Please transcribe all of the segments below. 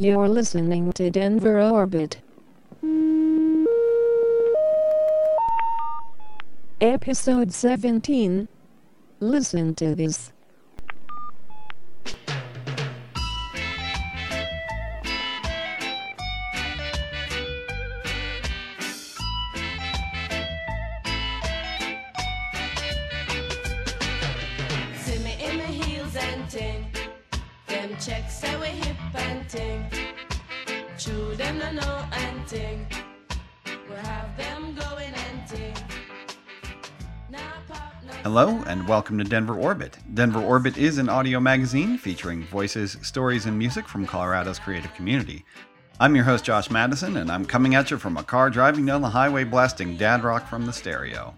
You're listening to Denver Orbit. Episode 17. Listen to this. Welcome to Denver Orbit. Denver Orbit is an audio magazine featuring voices, stories, and music from Colorado's creative community. I'm your host, Josh Madison, and I'm coming at you from a car driving down the highway blasting dad rock from the stereo.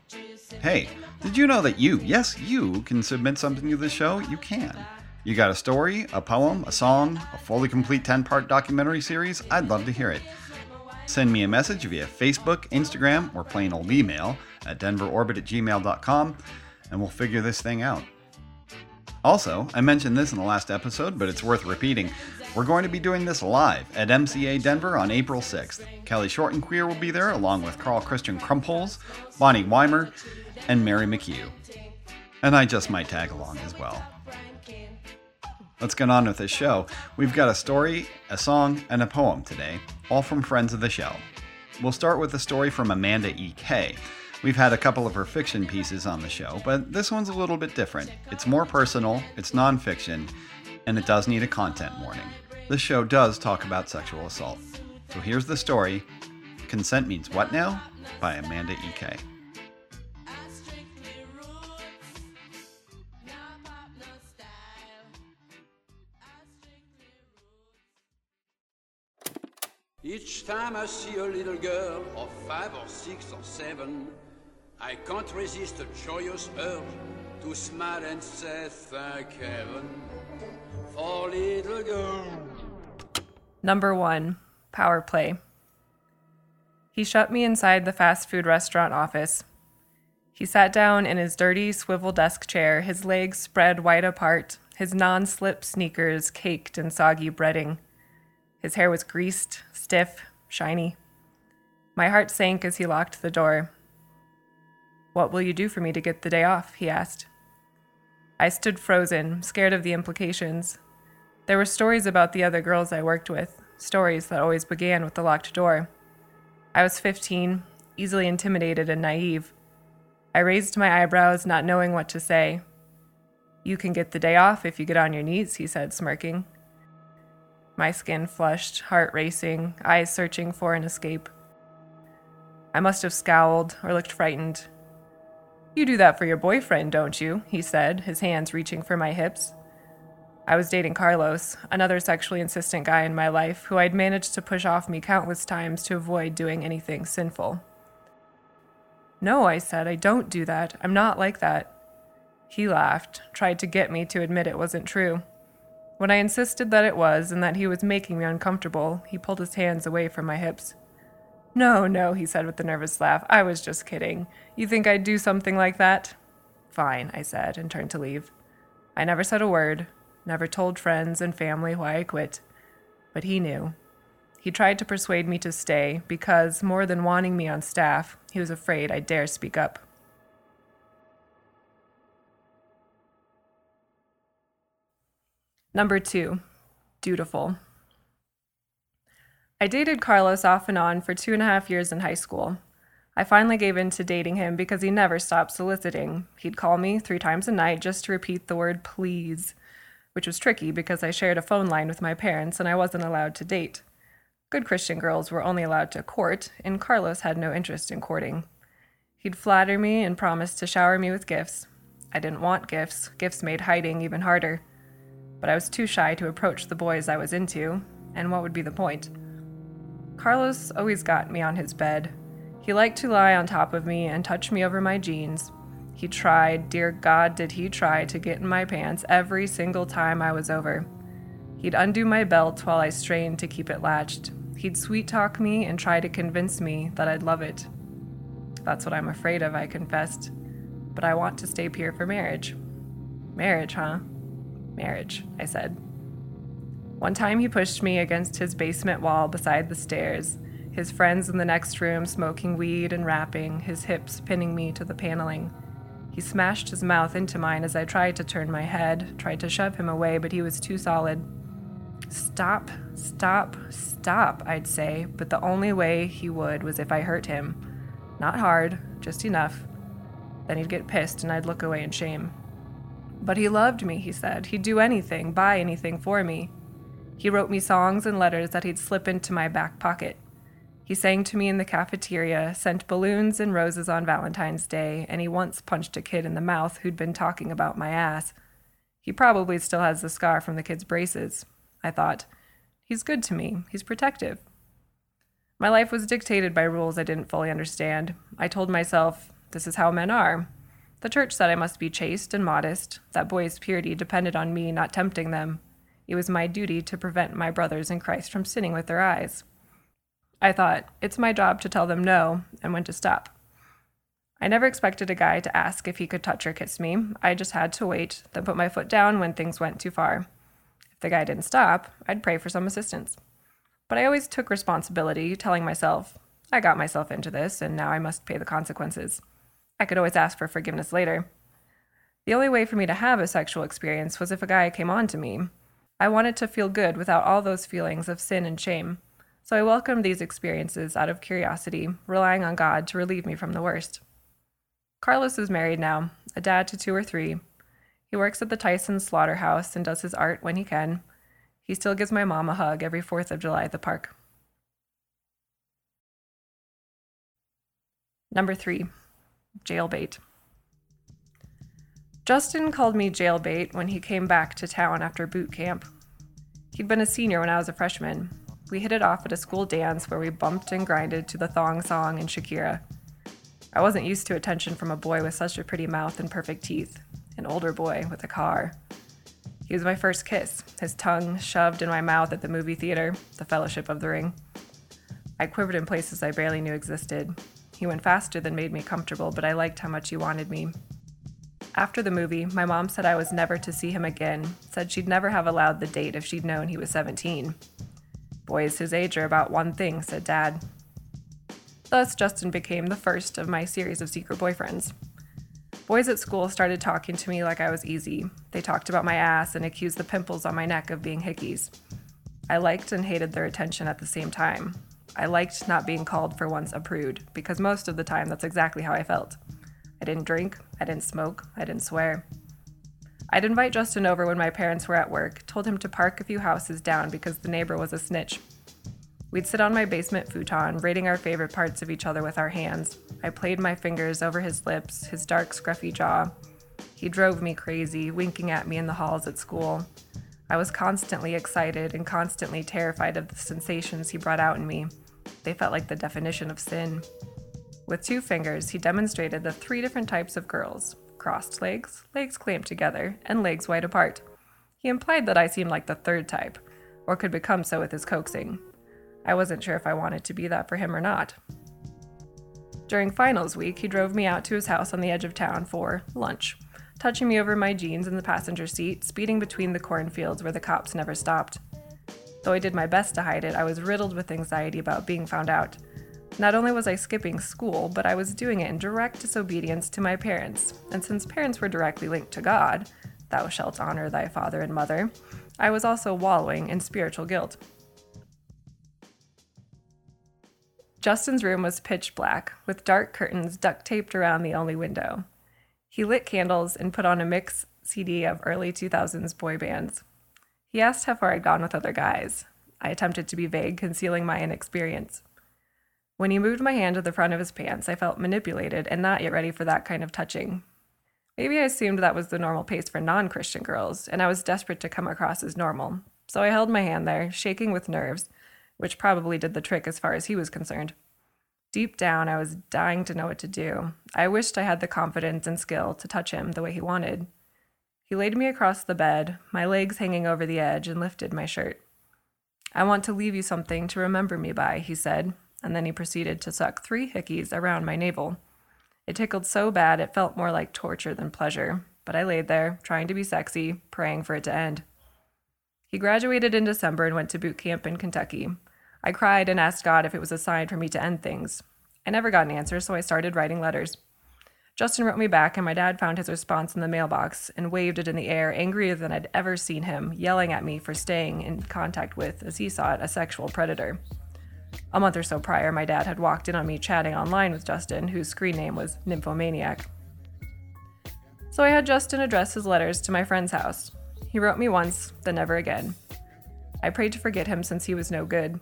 Hey, did you know that you, yes, you, can submit something to the show? You can. You got a story, a poem, a song, a fully complete 10 part documentary series? I'd love to hear it. Send me a message via Facebook, Instagram, or plain old email at denverorbit at gmail.com, and we'll figure this thing out. Also, I mentioned this in the last episode, but it's worth repeating. We're going to be doing this live at MCA Denver on April 6th. Kelly Short and Queer will be there, along with Carl Christian Crumpholes, Bonnie Weimer, and Mary McHugh. And I just might tag along as well. Let's get on with this show. We've got a story, a song, and a poem today, all from friends of the show. We'll start with a story from Amanda E.K. We've had a couple of her fiction pieces on the show, but this one's a little bit different. It's more personal, it's nonfiction, and it does need a content warning. This show does talk about sexual assault. So here's the story Consent Means What Now? by Amanda E.K. Each time I see a little girl of five or six or seven, I can't resist a joyous urge to smile and say thank heaven for little girl. Number one, power play. He shut me inside the fast food restaurant office. He sat down in his dirty swivel desk chair, his legs spread wide apart, his non slip sneakers caked in soggy breading. His hair was greased, stiff, shiny. My heart sank as he locked the door. What will you do for me to get the day off? he asked. I stood frozen, scared of the implications. There were stories about the other girls I worked with, stories that always began with the locked door. I was 15, easily intimidated and naive. I raised my eyebrows, not knowing what to say. You can get the day off if you get on your knees, he said, smirking. My skin flushed, heart racing, eyes searching for an escape. I must have scowled or looked frightened. You do that for your boyfriend, don't you? he said, his hands reaching for my hips. I was dating Carlos, another sexually insistent guy in my life who I'd managed to push off me countless times to avoid doing anything sinful. No, I said, I don't do that. I'm not like that. He laughed, tried to get me to admit it wasn't true. When I insisted that it was and that he was making me uncomfortable, he pulled his hands away from my hips. No, no, he said with a nervous laugh. I was just kidding. You think I'd do something like that? Fine, I said, and turned to leave. I never said a word, never told friends and family why I quit. But he knew. He tried to persuade me to stay because, more than wanting me on staff, he was afraid I'd dare speak up. Number two, dutiful. I dated Carlos off and on for two and a half years in high school. I finally gave in to dating him because he never stopped soliciting. He'd call me three times a night just to repeat the word please, which was tricky because I shared a phone line with my parents and I wasn't allowed to date. Good Christian girls were only allowed to court, and Carlos had no interest in courting. He'd flatter me and promise to shower me with gifts. I didn't want gifts, gifts made hiding even harder. But I was too shy to approach the boys I was into, and what would be the point? Carlos always got me on his bed. He liked to lie on top of me and touch me over my jeans. He tried, dear God, did he try to get in my pants every single time I was over. He'd undo my belt while I strained to keep it latched. He'd sweet talk me and try to convince me that I'd love it. That's what I'm afraid of, I confessed. But I want to stay pure for marriage. Marriage, huh? Marriage, I said. One time he pushed me against his basement wall beside the stairs, his friends in the next room smoking weed and rapping, his hips pinning me to the paneling. He smashed his mouth into mine as I tried to turn my head, tried to shove him away, but he was too solid. Stop, stop, stop, I'd say, but the only way he would was if I hurt him. Not hard, just enough. Then he'd get pissed and I'd look away in shame. But he loved me, he said. He'd do anything, buy anything for me. He wrote me songs and letters that he'd slip into my back pocket. He sang to me in the cafeteria, sent balloons and roses on Valentine's Day, and he once punched a kid in the mouth who'd been talking about my ass. He probably still has the scar from the kid's braces. I thought, he's good to me, he's protective. My life was dictated by rules I didn't fully understand. I told myself, this is how men are. The church said I must be chaste and modest, that boys' purity depended on me not tempting them. It was my duty to prevent my brothers in Christ from sinning with their eyes. I thought, it's my job to tell them no and when to stop. I never expected a guy to ask if he could touch or kiss me. I just had to wait, then put my foot down when things went too far. If the guy didn't stop, I'd pray for some assistance. But I always took responsibility, telling myself, I got myself into this, and now I must pay the consequences. I could always ask for forgiveness later. The only way for me to have a sexual experience was if a guy came on to me. I wanted to feel good without all those feelings of sin and shame. So I welcomed these experiences out of curiosity, relying on God to relieve me from the worst. Carlos is married now, a dad to two or three. He works at the Tyson slaughterhouse and does his art when he can. He still gives my mom a hug every 4th of July at the park. Number three, jailbait. Justin called me jailbait when he came back to town after boot camp. He'd been a senior when I was a freshman. We hit it off at a school dance where we bumped and grinded to the thong song and Shakira. I wasn't used to attention from a boy with such a pretty mouth and perfect teeth, an older boy with a car. He was my first kiss, his tongue shoved in my mouth at the movie theater, the Fellowship of the Ring. I quivered in places I barely knew existed. He went faster than made me comfortable, but I liked how much he wanted me. After the movie, my mom said I was never to see him again, said she'd never have allowed the date if she'd known he was 17. Boys his age are about one thing, said Dad. Thus, Justin became the first of my series of secret boyfriends. Boys at school started talking to me like I was easy. They talked about my ass and accused the pimples on my neck of being hickeys. I liked and hated their attention at the same time. I liked not being called for once a prude, because most of the time that's exactly how I felt. I didn't drink, I didn't smoke, I didn't swear. I'd invite Justin over when my parents were at work, told him to park a few houses down because the neighbor was a snitch. We'd sit on my basement futon, rating our favorite parts of each other with our hands. I played my fingers over his lips, his dark, scruffy jaw. He drove me crazy, winking at me in the halls at school. I was constantly excited and constantly terrified of the sensations he brought out in me. They felt like the definition of sin. With two fingers, he demonstrated the three different types of girls crossed legs, legs clamped together, and legs wide apart. He implied that I seemed like the third type, or could become so with his coaxing. I wasn't sure if I wanted to be that for him or not. During finals week, he drove me out to his house on the edge of town for lunch, touching me over my jeans in the passenger seat, speeding between the cornfields where the cops never stopped. Though I did my best to hide it, I was riddled with anxiety about being found out. Not only was I skipping school, but I was doing it in direct disobedience to my parents, and since parents were directly linked to God, thou shalt honor thy father and mother, I was also wallowing in spiritual guilt. Justin's room was pitch black, with dark curtains duct taped around the only window. He lit candles and put on a mix CD of early 2000s boy bands. He asked how far I'd gone with other guys. I attempted to be vague, concealing my inexperience. When he moved my hand to the front of his pants, I felt manipulated and not yet ready for that kind of touching. Maybe I assumed that was the normal pace for non Christian girls, and I was desperate to come across as normal. So I held my hand there, shaking with nerves, which probably did the trick as far as he was concerned. Deep down, I was dying to know what to do. I wished I had the confidence and skill to touch him the way he wanted. He laid me across the bed, my legs hanging over the edge, and lifted my shirt. I want to leave you something to remember me by, he said, and then he proceeded to suck three hickeys around my navel. It tickled so bad it felt more like torture than pleasure, but I laid there, trying to be sexy, praying for it to end. He graduated in December and went to boot camp in Kentucky. I cried and asked God if it was a sign for me to end things. I never got an answer, so I started writing letters. Justin wrote me back, and my dad found his response in the mailbox and waved it in the air, angrier than I'd ever seen him, yelling at me for staying in contact with, as he saw it, a sexual predator. A month or so prior, my dad had walked in on me chatting online with Justin, whose screen name was Nymphomaniac. So I had Justin address his letters to my friend's house. He wrote me once, then never again. I prayed to forget him since he was no good.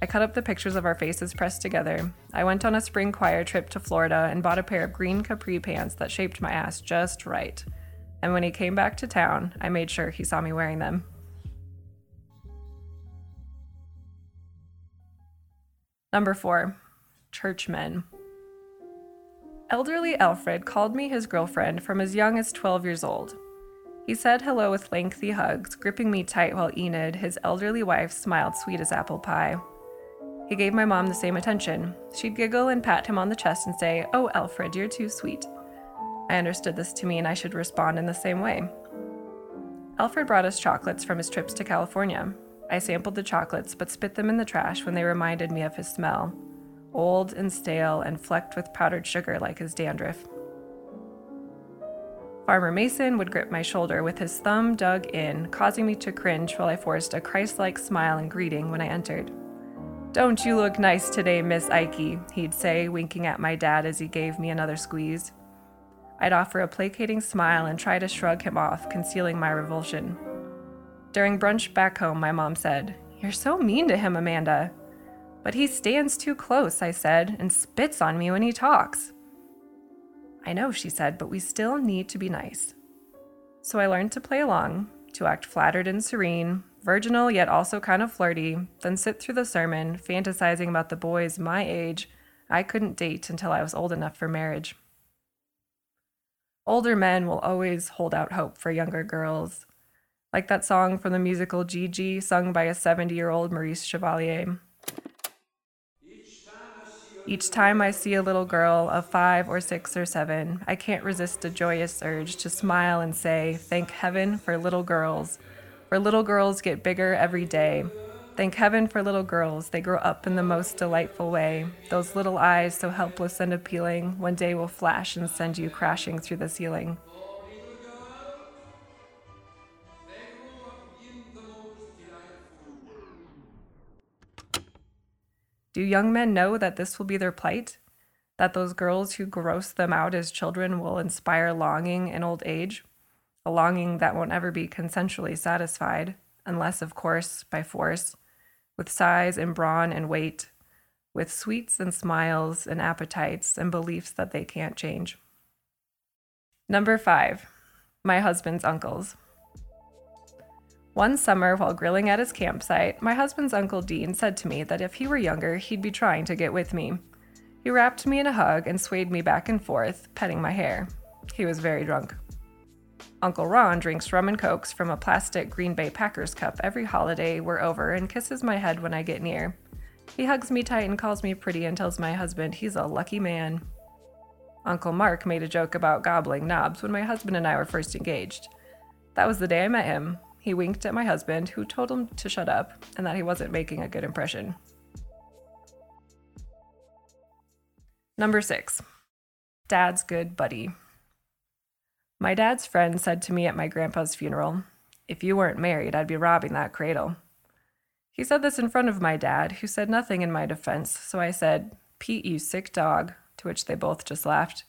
I cut up the pictures of our faces pressed together. I went on a spring choir trip to Florida and bought a pair of green capri pants that shaped my ass just right. And when he came back to town, I made sure he saw me wearing them. Number four, churchmen. Elderly Alfred called me his girlfriend from as young as 12 years old. He said hello with lengthy hugs, gripping me tight while Enid, his elderly wife, smiled sweet as apple pie. He gave my mom the same attention. She'd giggle and pat him on the chest and say, Oh, Alfred, you're too sweet. I understood this to mean I should respond in the same way. Alfred brought us chocolates from his trips to California. I sampled the chocolates but spit them in the trash when they reminded me of his smell old and stale and flecked with powdered sugar like his dandruff. Farmer Mason would grip my shoulder with his thumb dug in, causing me to cringe while I forced a Christ like smile and greeting when I entered. Don't you look nice today, Miss Ikey, he'd say, winking at my dad as he gave me another squeeze. I'd offer a placating smile and try to shrug him off, concealing my revulsion. During brunch back home, my mom said, You're so mean to him, Amanda. But he stands too close, I said, and spits on me when he talks. I know, she said, but we still need to be nice. So I learned to play along, to act flattered and serene, virginal yet also kind of flirty, then sit through the sermon, fantasizing about the boys my age I couldn't date until I was old enough for marriage. Older men will always hold out hope for younger girls, like that song from the musical Gigi, sung by a 70 year old Maurice Chevalier. Each time I see a little girl of five or six or seven, I can't resist a joyous urge to smile and say, Thank heaven for little girls for little girls get bigger every day. Thank heaven for little girls. They grow up in the most delightful way. Those little eyes, so helpless and appealing, one day will flash and send you crashing through the ceiling. Do young men know that this will be their plight? That those girls who gross them out as children will inspire longing in old age? a longing that won't ever be consensually satisfied, unless, of course, by force, with size and brawn and weight, with sweets and smiles and appetites and beliefs that they can't change. Number five, my husband's uncles. One summer, while grilling at his campsite, my husband's uncle Dean said to me that if he were younger, he'd be trying to get with me. He wrapped me in a hug and swayed me back and forth, petting my hair. He was very drunk. Uncle Ron drinks rum and cokes from a plastic Green Bay Packers cup every holiday we're over and kisses my head when I get near. He hugs me tight and calls me pretty and tells my husband he's a lucky man. Uncle Mark made a joke about gobbling knobs when my husband and I were first engaged. That was the day I met him. He winked at my husband, who told him to shut up and that he wasn't making a good impression. Number six, Dad's good buddy. My dad's friend said to me at my grandpa's funeral, If you weren't married, I'd be robbing that cradle. He said this in front of my dad, who said nothing in my defense, so I said, Pete, you sick dog, to which they both just laughed.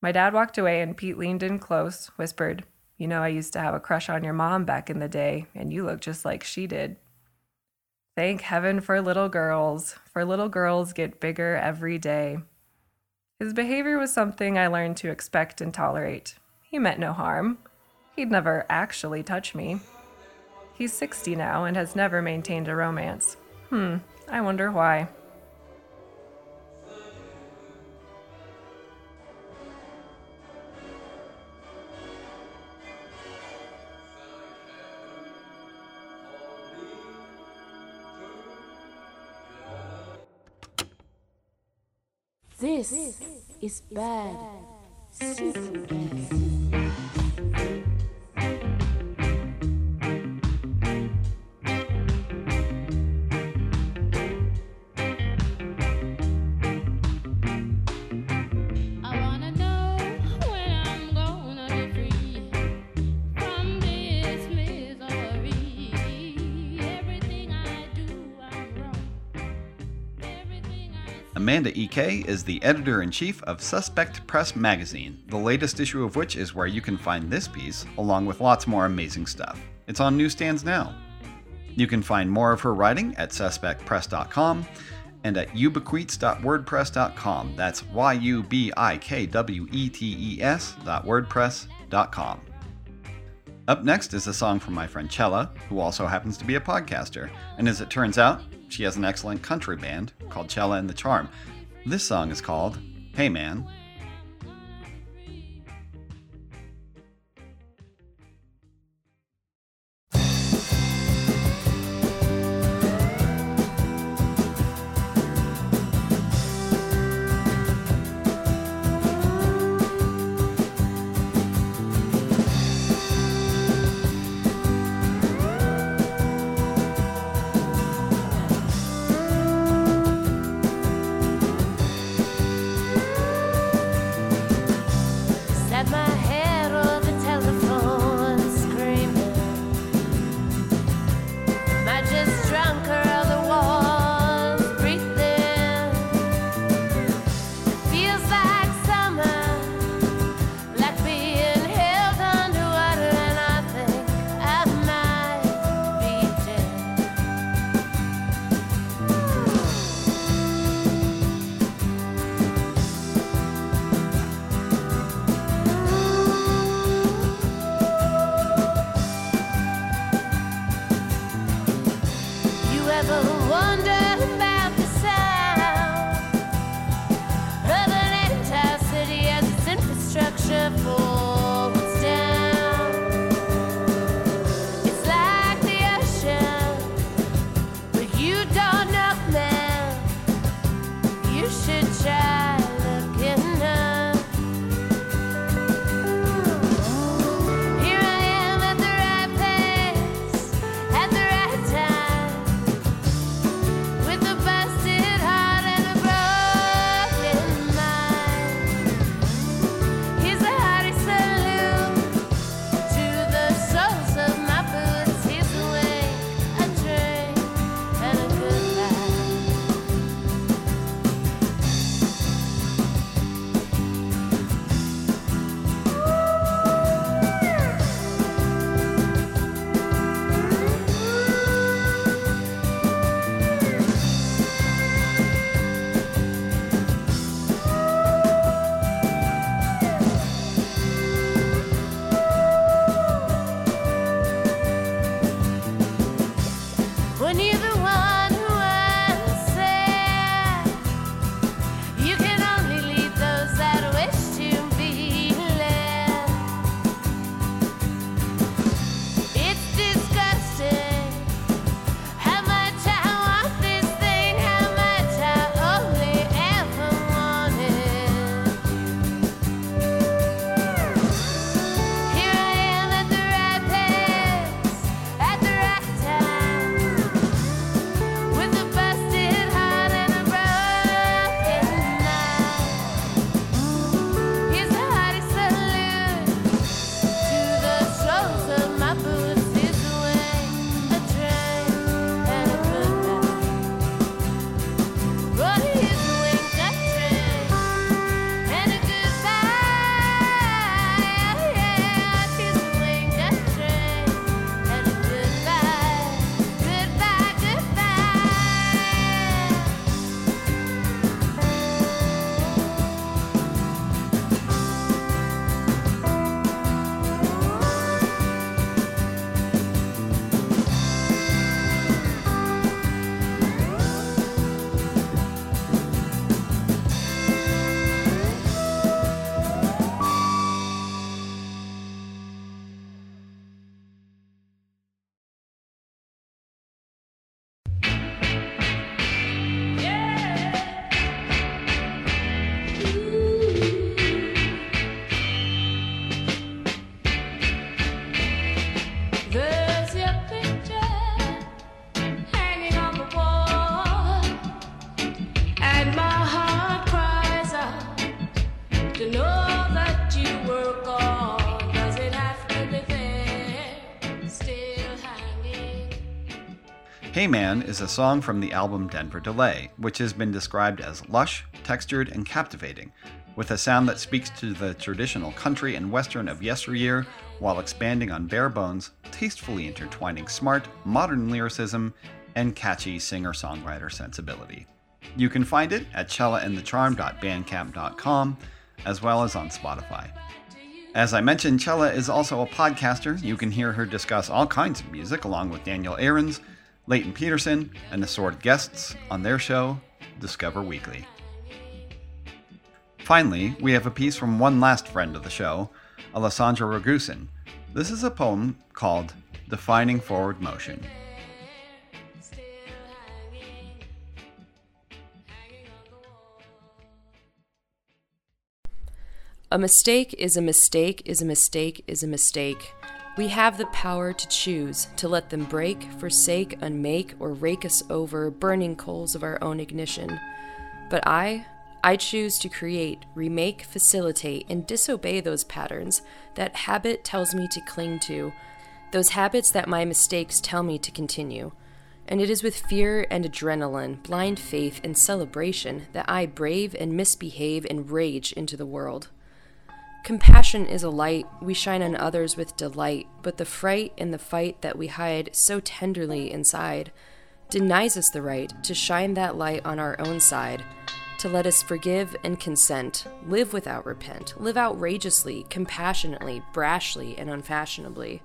My dad walked away, and Pete leaned in close, whispered, You know, I used to have a crush on your mom back in the day, and you look just like she did. Thank heaven for little girls, for little girls get bigger every day. His behavior was something I learned to expect and tolerate. He meant no harm. He'd never actually touch me. He's 60 now and has never maintained a romance. Hmm, I wonder why. This is bad. Super bad. Amanda EK is the editor in chief of Suspect Press magazine, the latest issue of which is where you can find this piece, along with lots more amazing stuff. It's on newsstands now. You can find more of her writing at suspectpress.com and at yubikwetes.wordpress.com. That's Y U B I K W E T E S.wordpress.com. Up next is a song from my friend Chella, who also happens to be a podcaster. And as it turns out, she has an excellent country band called Chella and the Charm. This song is called Hey Man, Hey Man is a song from the album Denver Delay, which has been described as lush, textured, and captivating, with a sound that speaks to the traditional country and western of yesteryear while expanding on bare bones, tastefully intertwining smart, modern lyricism and catchy singer songwriter sensibility. You can find it at chellaandthecharm.bandcamp.com as well as on Spotify. As I mentioned, Chella is also a podcaster. You can hear her discuss all kinds of music along with Daniel Ahrens, Leighton Peterson, and assorted guests on their show, Discover Weakly. Finally, we have a piece from one last friend of the show, Alessandra Ragusin. This is a poem called Defining Forward Motion. A mistake is a mistake is a mistake is a mistake. We have the power to choose to let them break, forsake, unmake, or rake us over burning coals of our own ignition. But I, I choose to create, remake, facilitate, and disobey those patterns that habit tells me to cling to, those habits that my mistakes tell me to continue. And it is with fear and adrenaline, blind faith and celebration that I brave and misbehave and rage into the world. Compassion is a light we shine on others with delight, but the fright and the fight that we hide so tenderly inside denies us the right to shine that light on our own side, to let us forgive and consent, live without repent, live outrageously, compassionately, brashly, and unfashionably.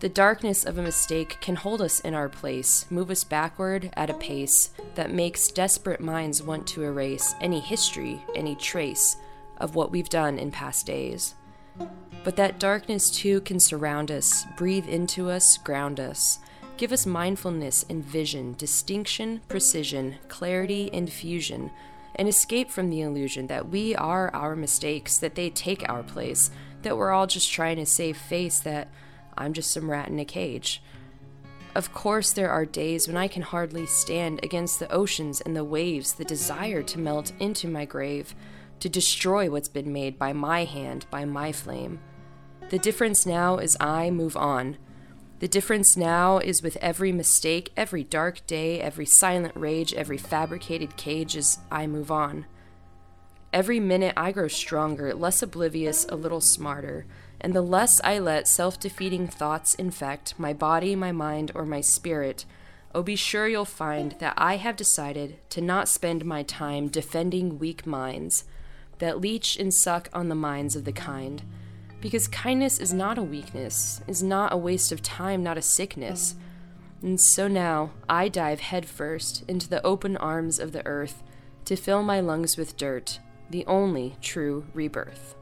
The darkness of a mistake can hold us in our place, move us backward at a pace that makes desperate minds want to erase any history, any trace of what we've done in past days. But that darkness too can surround us, breathe into us, ground us, give us mindfulness and vision, distinction, precision, clarity, and fusion, and escape from the illusion that we are our mistakes, that they take our place, that we're all just trying to save face, that I'm just some rat in a cage. Of course, there are days when I can hardly stand against the oceans and the waves, the desire to melt into my grave to destroy what's been made by my hand, by my flame. The difference now is I move on. The difference now is with every mistake, every dark day, every silent rage, every fabricated cage as I move on. Every minute I grow stronger, less oblivious, a little smarter, and the less I let self defeating thoughts infect my body, my mind, or my spirit, oh, be sure you'll find that I have decided to not spend my time defending weak minds that leech and suck on the minds of the kind. Because kindness is not a weakness, is not a waste of time, not a sickness. And so now I dive headfirst into the open arms of the earth to fill my lungs with dirt, the only true rebirth.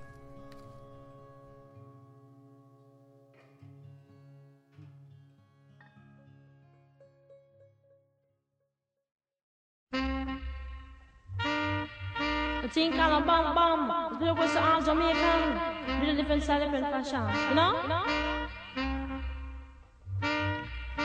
Think on a bomb bomb. The was all Jamaican. Little different different fashion. You know?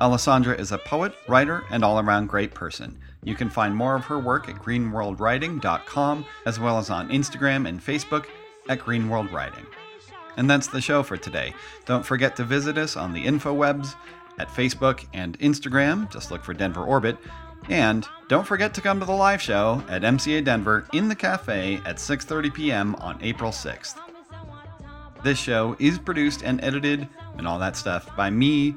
Alessandra is a poet, writer, and all around great person. You can find more of her work at greenworldwriting.com as well as on Instagram and Facebook at greenworldwriting. And that's the show for today. Don't forget to visit us on the infowebs at Facebook and Instagram. Just look for Denver Orbit. And don't forget to come to the live show at MCA Denver in the cafe at 6:30 p.m. on April 6th. This show is produced and edited and all that stuff by me,